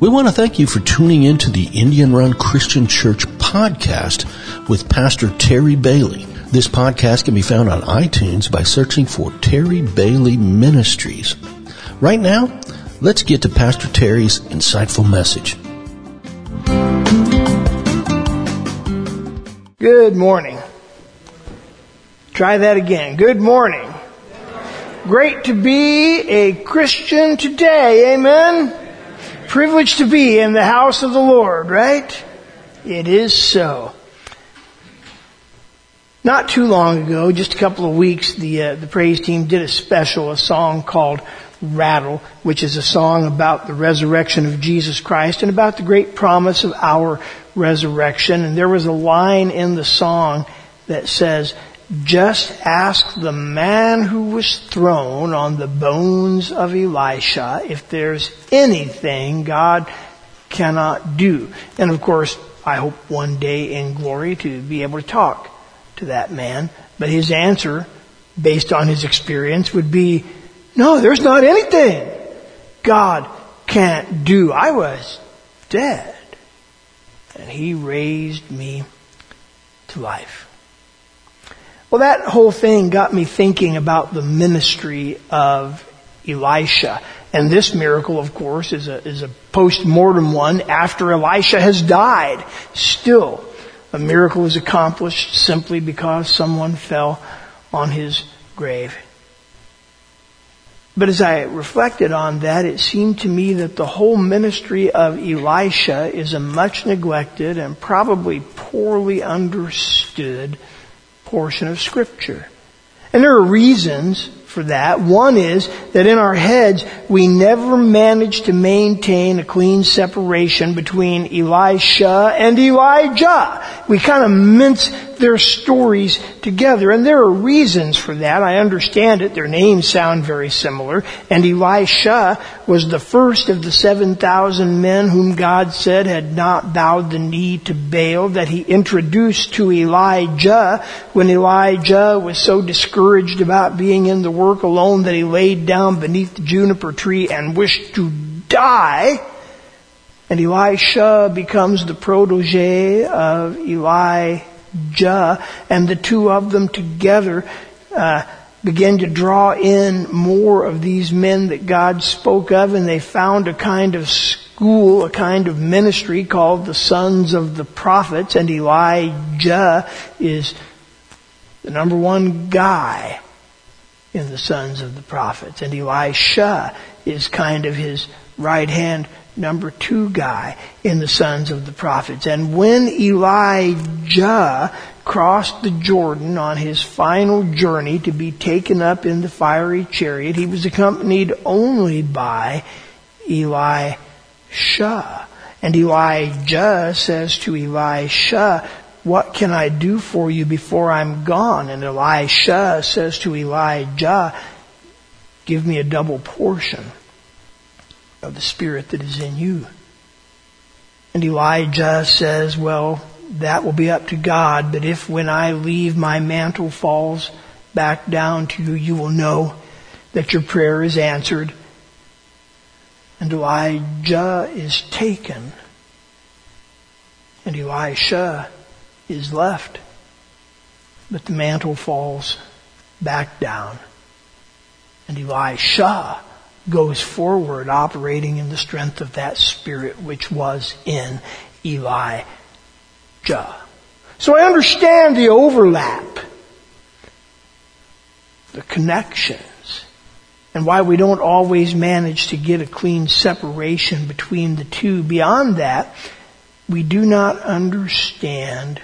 We want to thank you for tuning in to the Indian Run Christian Church podcast with Pastor Terry Bailey. This podcast can be found on iTunes by searching for Terry Bailey Ministries. Right now, let's get to Pastor Terry's insightful message. Good morning. Try that again. Good morning. Great to be a Christian today. Amen privileged to be in the house of the Lord, right? It is so. Not too long ago, just a couple of weeks, the uh, the praise team did a special, a song called "Rattle," which is a song about the resurrection of Jesus Christ and about the great promise of our resurrection. And there was a line in the song that says, just ask the man who was thrown on the bones of Elisha if there's anything God cannot do. And of course, I hope one day in glory to be able to talk to that man. But his answer, based on his experience, would be, no, there's not anything God can't do. I was dead. And he raised me to life. Well, that whole thing got me thinking about the ministry of Elisha. And this miracle, of course, is a, is a post-mortem one after Elisha has died. Still, a miracle is accomplished simply because someone fell on his grave. But as I reflected on that, it seemed to me that the whole ministry of Elisha is a much neglected and probably poorly understood portion of scripture. And there are reasons for that. One is that in our heads, we never manage to maintain a clean separation between Elisha and Elijah. We kind of mince their stories together. And there are reasons for that. I understand it. Their names sound very similar. And Elisha was the first of the 7,000 men whom God said had not bowed the knee to Baal that he introduced to Elijah when Elijah was so discouraged about being in the work alone that he laid down beneath the juniper tree and wished to die. And Elisha becomes the protege of Elijah and the two of them together uh, began to draw in more of these men that God spoke of, and they found a kind of school, a kind of ministry called the Sons of the Prophets, and Elijah is the number one guy in the Sons of the Prophets, and Elisha is kind of his right hand number two guy in the sons of the prophets. And when Elijah crossed the Jordan on his final journey to be taken up in the fiery chariot, he was accompanied only by Elisha. And Elijah says to Elisha, what can I do for you before I'm gone? And Elisha says to Elijah, give me a double portion of the Spirit that is in you. And Elijah says, well, that will be up to God, but if when I leave my mantle falls back down to you, you will know that your prayer is answered. And Elijah is taken. And Elisha is left. But the mantle falls back down. And Elisha goes forward operating in the strength of that spirit which was in Elijah. So I understand the overlap, the connections, and why we don't always manage to get a clean separation between the two. Beyond that, we do not understand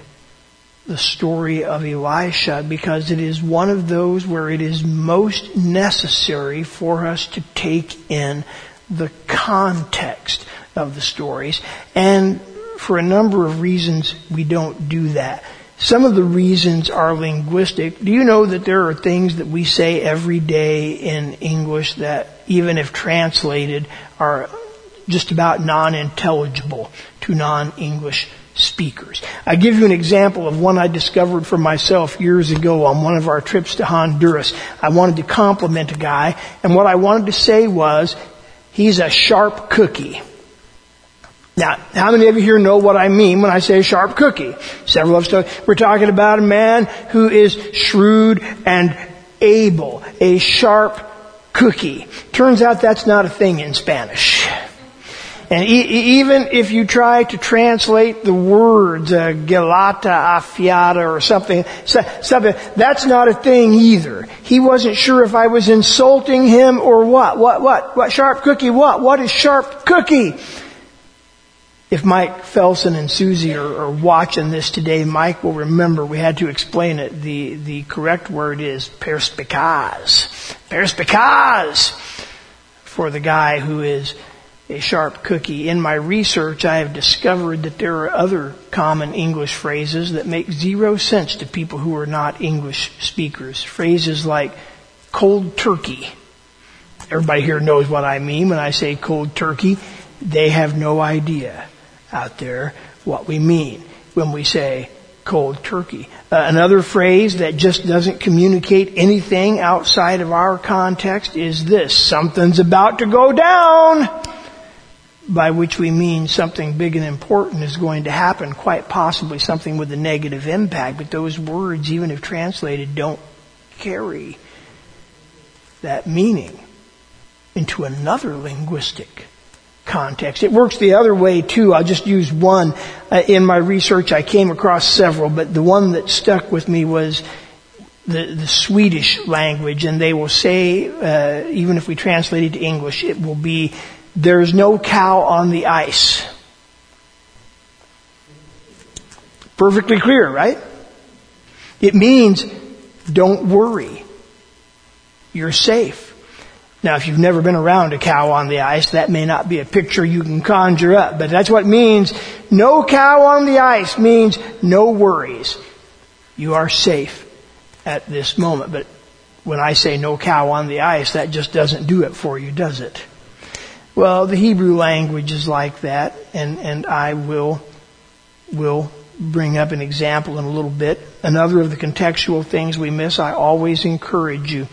the story of Elisha because it is one of those where it is most necessary for us to take in the context of the stories. And for a number of reasons, we don't do that. Some of the reasons are linguistic. Do you know that there are things that we say every day in English that even if translated are just about non-intelligible to non-English speakers. I give you an example of one I discovered for myself years ago on one of our trips to Honduras. I wanted to compliment a guy, and what I wanted to say was, he's a sharp cookie. Now, how many of you here know what I mean when I say sharp cookie? Several of us. We're talking about a man who is shrewd and able, a sharp cookie. Turns out that's not a thing in Spanish. And e- even if you try to translate the words, uh, gelata afiata or something, something, that's not a thing either. He wasn't sure if I was insulting him or what. What, what, what, sharp cookie, what? What is sharp cookie? If Mike Felsen and Susie are, are, watching this today, Mike will remember we had to explain it. The, the correct word is perspicaz. Perspicaz! For the guy who is a sharp cookie. In my research, I have discovered that there are other common English phrases that make zero sense to people who are not English speakers. Phrases like cold turkey. Everybody here knows what I mean when I say cold turkey. They have no idea out there what we mean when we say cold turkey. Uh, another phrase that just doesn't communicate anything outside of our context is this. Something's about to go down by which we mean something big and important is going to happen, quite possibly something with a negative impact, but those words, even if translated, don't carry that meaning into another linguistic context. It works the other way too. I'll just use one. Uh, in my research, I came across several, but the one that stuck with me was the, the Swedish language, and they will say, uh, even if we translate it to English, it will be there's no cow on the ice. Perfectly clear, right? It means don't worry. You're safe. Now, if you've never been around a cow on the ice, that may not be a picture you can conjure up, but that's what it means. No cow on the ice means no worries. You are safe at this moment. But when I say no cow on the ice, that just doesn't do it for you, does it? Well, the Hebrew language is like that, and, and I will, will bring up an example in a little bit. Another of the contextual things we miss, I always encourage you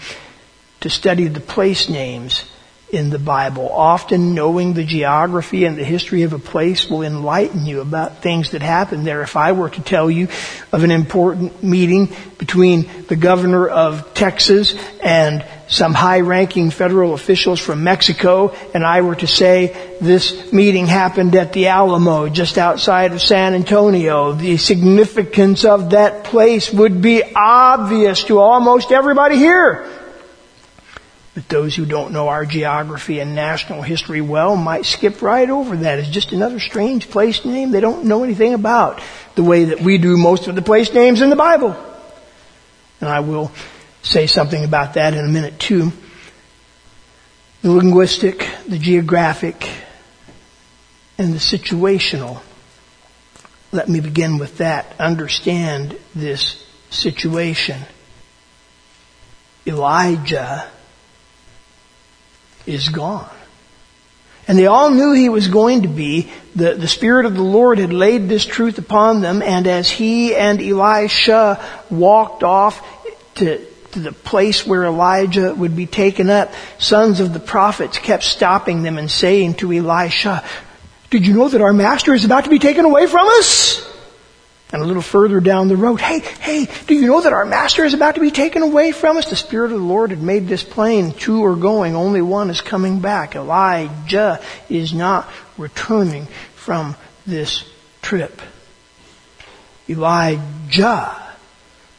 to study the place names in the Bible. Often knowing the geography and the history of a place will enlighten you about things that happened there. If I were to tell you of an important meeting between the governor of Texas and some high-ranking federal officials from Mexico, and I were to say this meeting happened at the Alamo just outside of San Antonio, the significance of that place would be obvious to almost everybody here. But those who don't know our geography and national history well might skip right over that. It's just another strange place name they don't know anything about the way that we do most of the place names in the Bible. And I will say something about that in a minute too. The linguistic, the geographic, and the situational. Let me begin with that. Understand this situation. Elijah is gone. And they all knew he was going to be. The, the Spirit of the Lord had laid this truth upon them, and as he and Elisha walked off to, to the place where Elijah would be taken up, sons of the prophets kept stopping them and saying to Elisha, Did you know that our master is about to be taken away from us? And a little further down the road, hey, hey, do you know that our master is about to be taken away from us? The Spirit of the Lord had made this plain. Two are going, only one is coming back. Elijah is not returning from this trip. Elijah,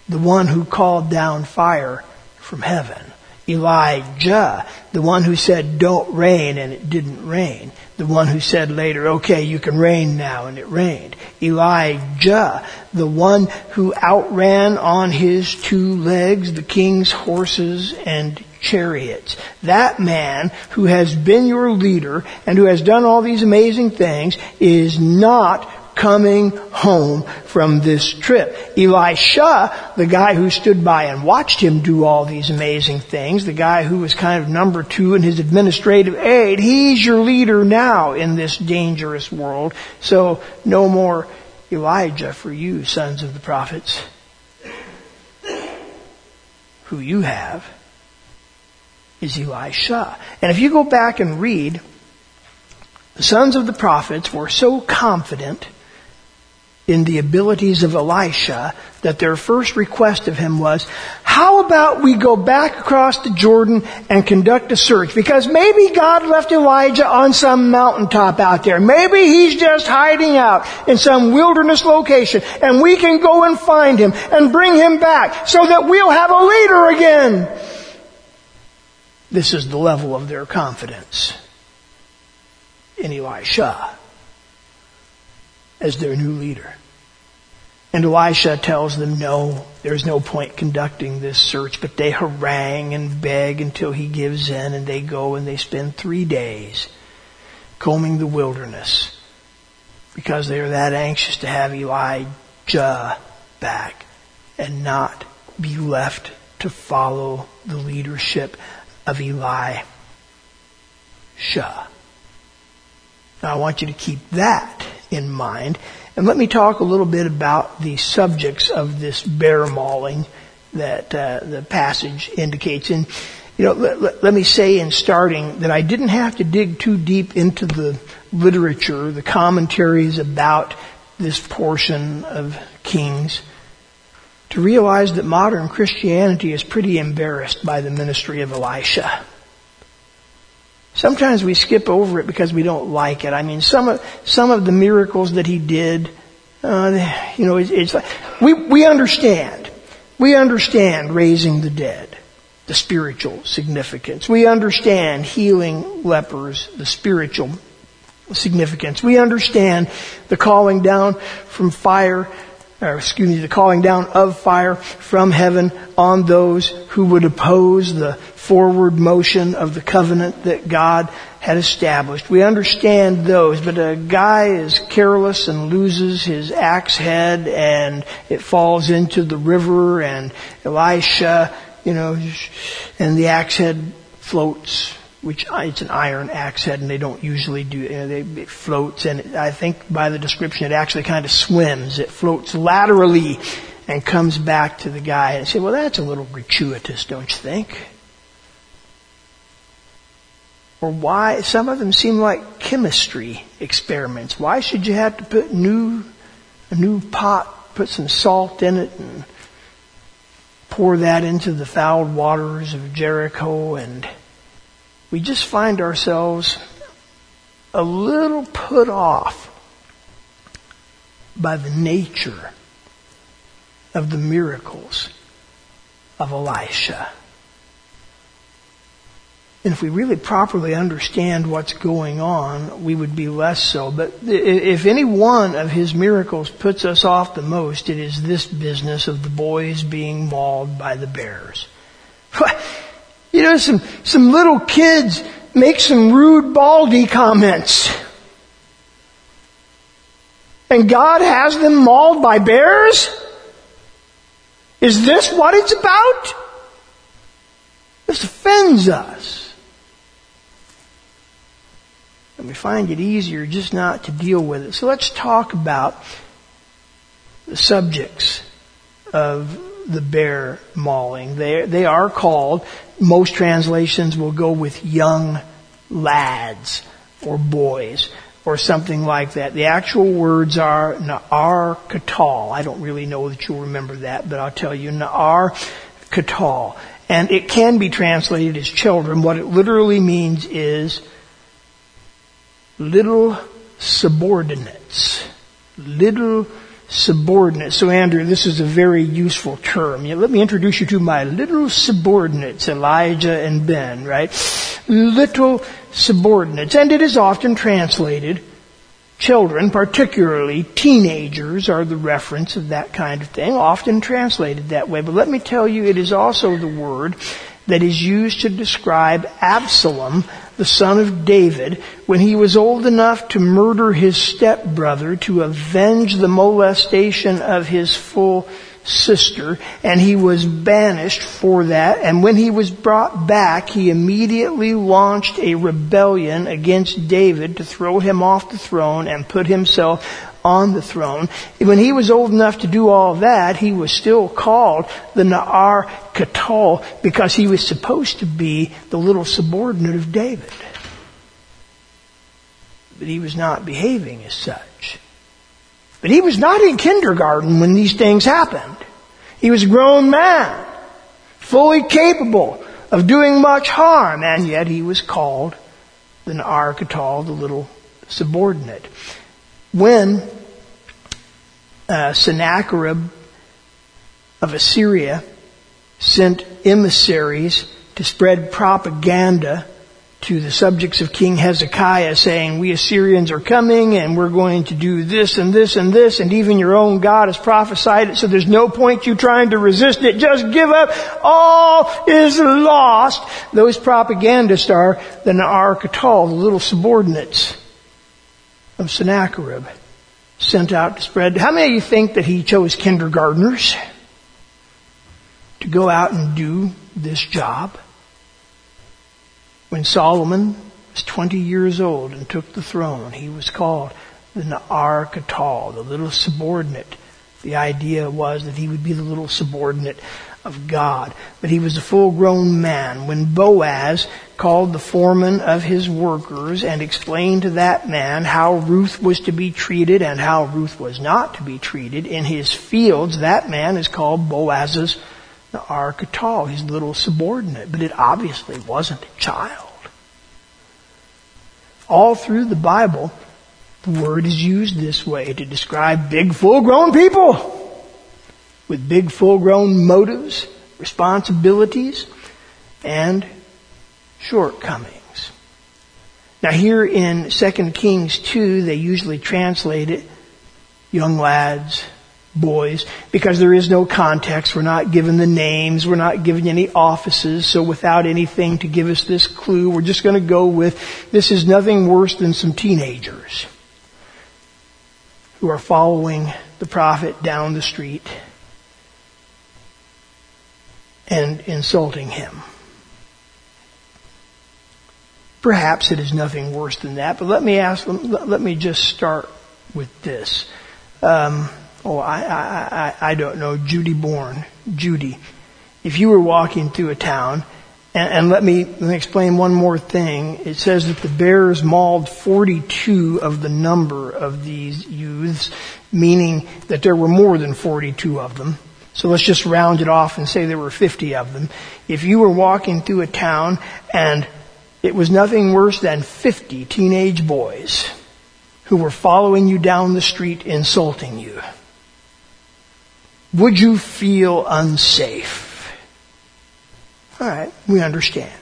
the one who called down fire from heaven. Elijah, the one who said, don't rain, and it didn't rain. The one who said later, okay, you can rain now, and it rained. Elijah, the one who outran on his two legs the king's horses and chariots. That man who has been your leader and who has done all these amazing things is not coming home from this trip. Elisha, the guy who stood by and watched him do all these amazing things, the guy who was kind of number two in his administrative aide, he's your leader now in this dangerous world. So no more Elijah for you, sons of the prophets. Who you have is Elisha. And if you go back and read The sons of the prophets were so confident in the abilities of Elisha that their first request of him was, how about we go back across the Jordan and conduct a search? Because maybe God left Elijah on some mountaintop out there. Maybe he's just hiding out in some wilderness location and we can go and find him and bring him back so that we'll have a leader again. This is the level of their confidence in Elisha as their new leader. And Elisha tells them, no, there's no point conducting this search, but they harangue and beg until he gives in and they go and they spend three days combing the wilderness because they are that anxious to have Elijah back and not be left to follow the leadership of Elisha. Now I want you to keep that in mind. And let me talk a little bit about the subjects of this bear mauling that uh, the passage indicates. And you know, let, let, let, me say in starting that I didn't have to dig too deep into the literature, the commentaries about this portion of Kings to realize that modern Christianity is pretty embarrassed by the ministry of Elisha. Sometimes we skip over it because we don't like it. I mean, some of, some of the miracles that he did, uh, you know, it's, it's like, we, we understand. We understand raising the dead, the spiritual significance. We understand healing lepers, the spiritual significance. We understand the calling down from fire or excuse me, the calling down of fire from heaven on those who would oppose the forward motion of the covenant that God had established. We understand those, but a guy is careless and loses his axe head and it falls into the river and Elisha, you know, and the axe head floats which uh, it's an iron axe head and they don't usually do, you know, they, it floats and I think by the description it actually kind of swims. It floats laterally and comes back to the guy and I say, well that's a little gratuitous, don't you think? Or why, some of them seem like chemistry experiments. Why should you have to put new, a new pot, put some salt in it and pour that into the fouled waters of Jericho and we just find ourselves a little put off by the nature of the miracles of Elisha. And if we really properly understand what's going on, we would be less so. But if any one of his miracles puts us off the most, it is this business of the boys being mauled by the bears. You know, some, some little kids make some rude baldy comments. And God has them mauled by bears? Is this what it's about? This offends us. And we find it easier just not to deal with it. So let's talk about the subjects of the bear mauling. They, they are called, most translations will go with young lads or boys or something like that. The actual words are Na'ar Katal. I don't really know that you'll remember that, but I'll tell you Na'ar Katal. And it can be translated as children. What it literally means is little subordinates. Little subordinates. So Andrew, this is a very useful term. let me introduce you to my little subordinates, Elijah and Ben, right? Little subordinates. And it is often translated children, particularly teenagers are the reference of that kind of thing, often translated that way. But let me tell you, it is also the word that is used to describe Absalom, the son of David, when he was old enough to murder his stepbrother to avenge the molestation of his full sister, and he was banished for that. And when he was brought back, he immediately launched a rebellion against David to throw him off the throne and put himself on the throne. When he was old enough to do all that, he was still called the Na'ar Katal because he was supposed to be the little subordinate of David. but he was not behaving as such. But he was not in kindergarten when these things happened. He was a grown man, fully capable of doing much harm, and yet he was called the Na'ar Katal, the little subordinate. When uh, Sennacherib of Assyria sent emissaries to spread propaganda to the subjects of King Hezekiah saying, we Assyrians are coming and we're going to do this and this and this and even your own God has prophesied it so there's no point you trying to resist it. Just give up. All is lost. Those propagandists are the Na'ar Katal, the little subordinates of Sennacherib sent out to spread. How many of you think that he chose kindergartners to go out and do this job? When Solomon was 20 years old and took the throne, he was called the Na'ar Katal, the little subordinate. The idea was that he would be the little subordinate of God. But he was a full grown man. When Boaz called the foreman of his workers and explained to that man how Ruth was to be treated and how Ruth was not to be treated in his fields, that man is called Boaz's Arkatal, his little subordinate. But it obviously wasn't a child. All through the Bible, the word is used this way to describe big full grown people with big full grown motives, responsibilities, and shortcomings. Now here in 2 Kings 2, they usually translate it young lads, boys, because there is no context. We're not given the names. We're not given any offices. So without anything to give us this clue, we're just going to go with this is nothing worse than some teenagers who are following the prophet down the street and insulting him. Perhaps it is nothing worse than that, but let me ask, let me just start with this. Um, oh, I, I, I, I don't know, Judy Bourne, Judy. If you were walking through a town, and, and let, me, let me explain one more thing. It says that the bears mauled 42 of the number of these youths, meaning that there were more than 42 of them. So let's just round it off and say there were 50 of them. If you were walking through a town and it was nothing worse than 50 teenage boys who were following you down the street insulting you, would you feel unsafe? Alright, we understand.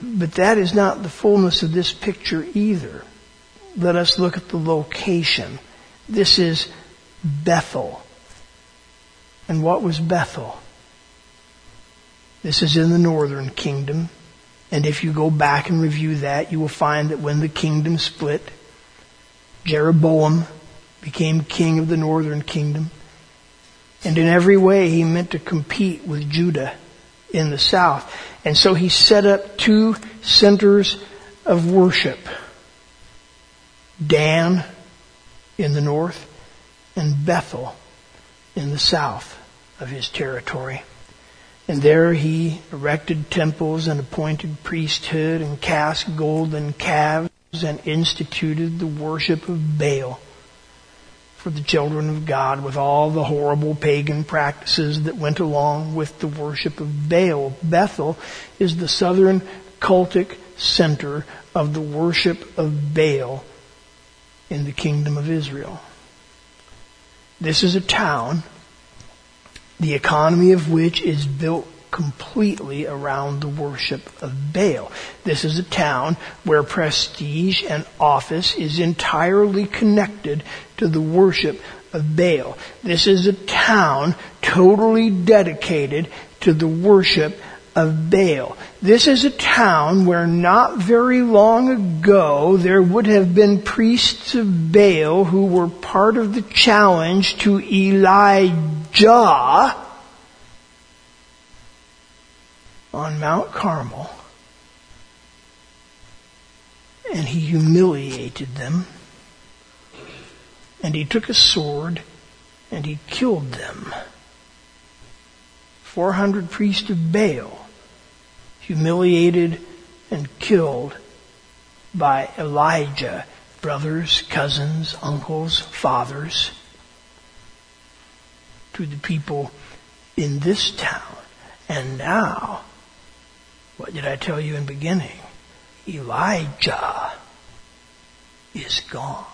But that is not the fullness of this picture either. Let us look at the location. This is Bethel. And what was Bethel? This is in the northern kingdom. And if you go back and review that, you will find that when the kingdom split, Jeroboam became king of the northern kingdom. And in every way, he meant to compete with Judah in the south. And so he set up two centers of worship. Dan in the north and Bethel in the south of his territory. And there he erected temples and appointed priesthood and cast golden calves and instituted the worship of Baal for the children of God with all the horrible pagan practices that went along with the worship of Baal. Bethel is the southern cultic center of the worship of Baal in the kingdom of Israel. This is a town, the economy of which is built completely around the worship of Baal. This is a town where prestige and office is entirely connected to the worship of Baal. This is a town totally dedicated to the worship of Baal. This is a town where not very long ago there would have been priests of Baal who were part of the challenge to Elijah on Mount Carmel. And he humiliated them. And he took a sword and he killed them. 400 priests of Baal humiliated and killed by Elijah, brothers, cousins, uncles, fathers, to the people in this town. And now, what did I tell you in beginning? Elijah is gone.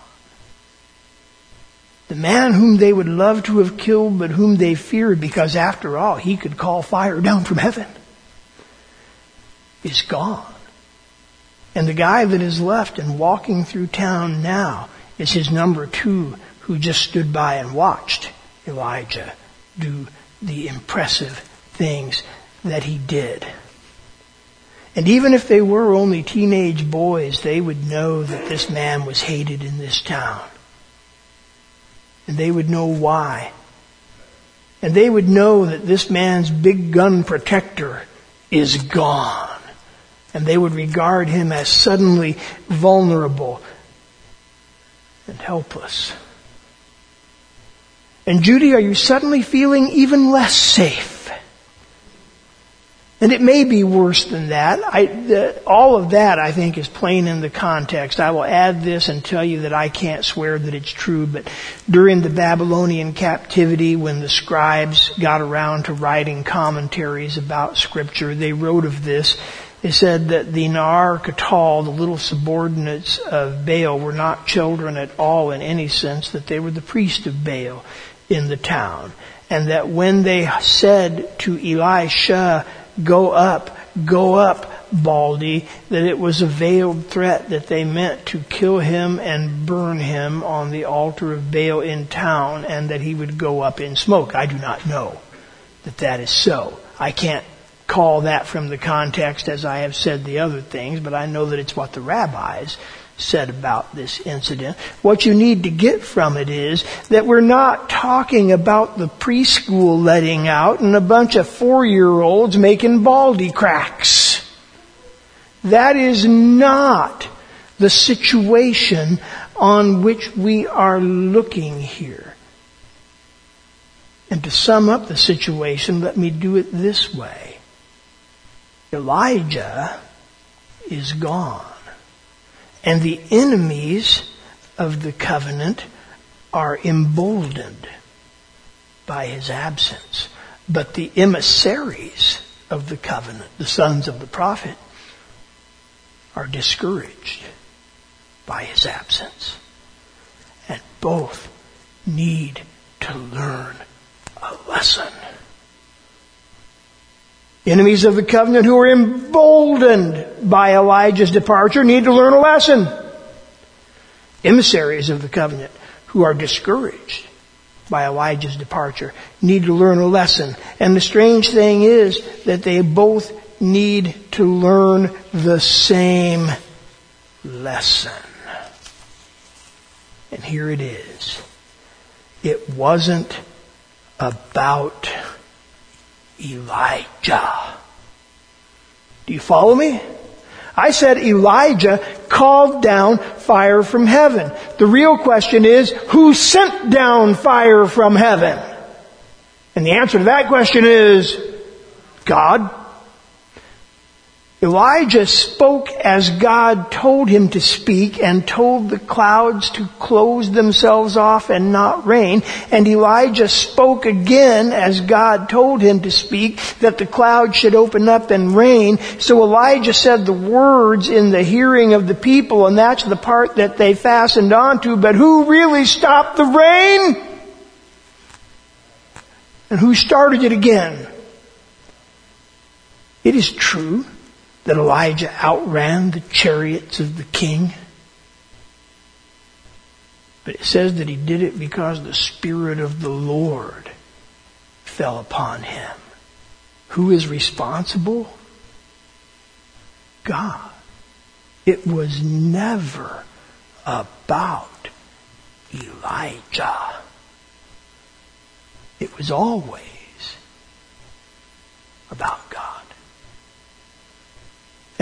The man whom they would love to have killed, but whom they feared because after all, he could call fire down from heaven, is gone. And the guy that is left and walking through town now is his number two who just stood by and watched Elijah do the impressive things that he did. And even if they were only teenage boys, they would know that this man was hated in this town. And they would know why. And they would know that this man's big gun protector is gone. And they would regard him as suddenly vulnerable and helpless. And Judy, are you suddenly feeling even less safe? And it may be worse than that. I, the, all of that, I think, is plain in the context. I will add this and tell you that I can't swear that it's true, but during the Babylonian captivity, when the scribes got around to writing commentaries about Scripture, they wrote of this. They said that the Na'ar Katal, the little subordinates of Baal, were not children at all in any sense, that they were the priest of Baal in the town. And that when they said to Elisha, go up, go up, Baldy, that it was a veiled threat that they meant to kill him and burn him on the altar of Baal in town and that he would go up in smoke. I do not know that that is so. I can't call that from the context as I have said the other things, but I know that it's what the rabbis said about this incident. What you need to get from it is that we're not talking about the preschool letting out and a bunch of four-year-olds making baldy cracks. That is not the situation on which we are looking here. And to sum up the situation, let me do it this way. Elijah is gone. And the enemies of the covenant are emboldened by his absence. But the emissaries of the covenant, the sons of the prophet, are discouraged by his absence. And both need to learn a lesson. Enemies of the covenant who are emboldened by Elijah's departure need to learn a lesson. Emissaries of the covenant who are discouraged by Elijah's departure need to learn a lesson. And the strange thing is that they both need to learn the same lesson. And here it is. It wasn't about Elijah. Do you follow me? I said Elijah called down fire from heaven. The real question is, who sent down fire from heaven? And the answer to that question is, God. Elijah spoke as God told him to speak and told the clouds to close themselves off and not rain. And Elijah spoke again as God told him to speak that the clouds should open up and rain. So Elijah said the words in the hearing of the people and that's the part that they fastened onto. But who really stopped the rain? And who started it again? It is true that Elijah outran the chariots of the king. But it says that he did it because the Spirit of the Lord fell upon him. Who is responsible? God. It was never about Elijah. It was always about God.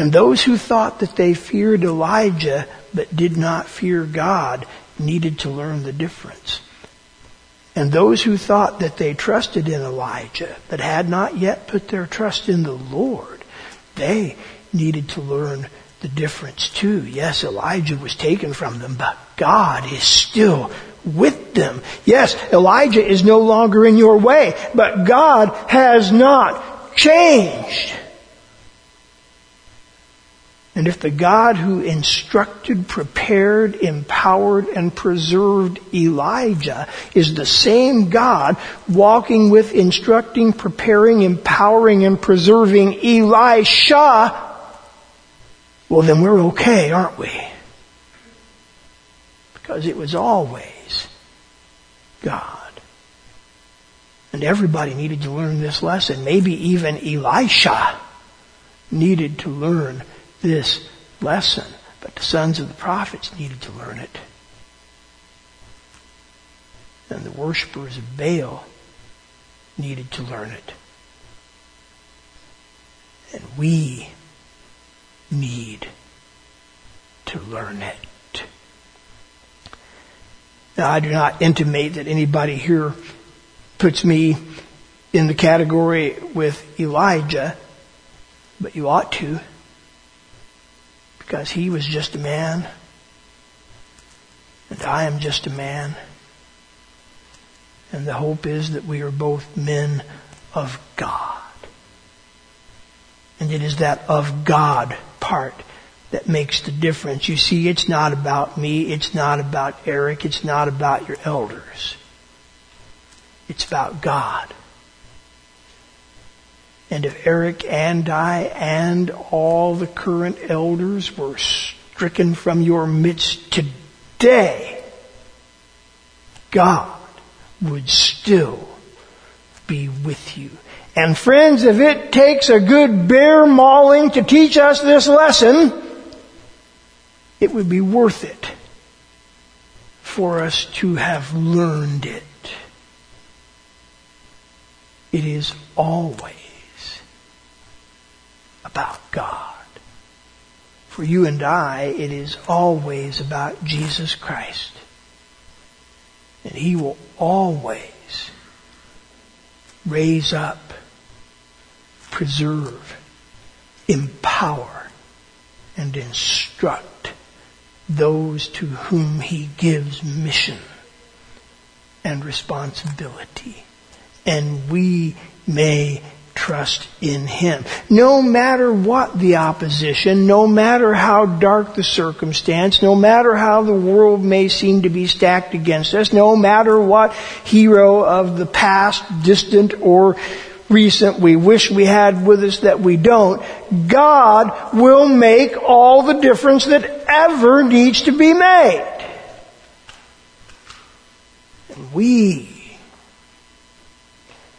And those who thought that they feared Elijah but did not fear God needed to learn the difference. And those who thought that they trusted in Elijah but had not yet put their trust in the Lord, they needed to learn the difference too. Yes, Elijah was taken from them, but God is still with them. Yes, Elijah is no longer in your way, but God has not changed. And if the God who instructed, prepared, empowered, and preserved Elijah is the same God walking with, instructing, preparing, empowering, and preserving Elisha, well then we're okay, aren't we? Because it was always God. And everybody needed to learn this lesson. Maybe even Elisha needed to learn this lesson, but the sons of the prophets needed to learn it. And the worshippers of Baal needed to learn it. And we need to learn it. Now, I do not intimate that anybody here puts me in the category with Elijah, but you ought to because he was just a man and I am just a man. And the hope is that we are both men of God. And it is that of God part that makes the difference. You see, it's not about me. It's not about Eric. It's not about your elders. It's about God. And if Eric and I and all the current elders were stricken from your midst today, God would still be with you. And friends, if it takes a good bear mauling to teach us this lesson, it would be worth it for us to have learned it. It is always about God. For you and I, it is always about Jesus Christ. And He will always raise up, preserve, empower, and instruct those to whom He gives mission and responsibility. And we may trust in Him. No matter what the opposition, no matter how dark the circumstance, no matter how the world may seem to be stacked against us, no matter what hero of the past, distant or recent we wish we had with us that we don't, God will make all the difference that ever needs to be made. And we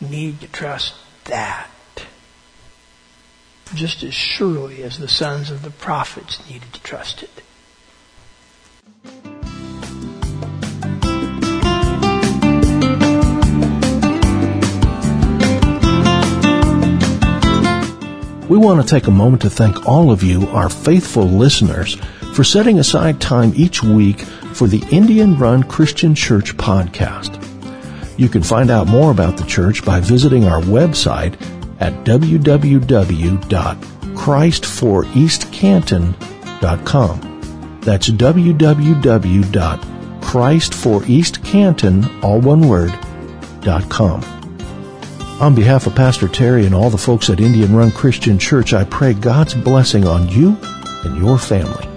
need to trust that just as surely as the sons of the prophets needed to trust it. We want to take a moment to thank all of you, our faithful listeners, for setting aside time each week for the Indian Run Christian Church podcast. You can find out more about the church by visiting our website at www.christforeastcanton.com. That's www.christforeastcanton, all one word, .com. On behalf of Pastor Terry and all the folks at Indian Run Christian Church, I pray God's blessing on you and your family.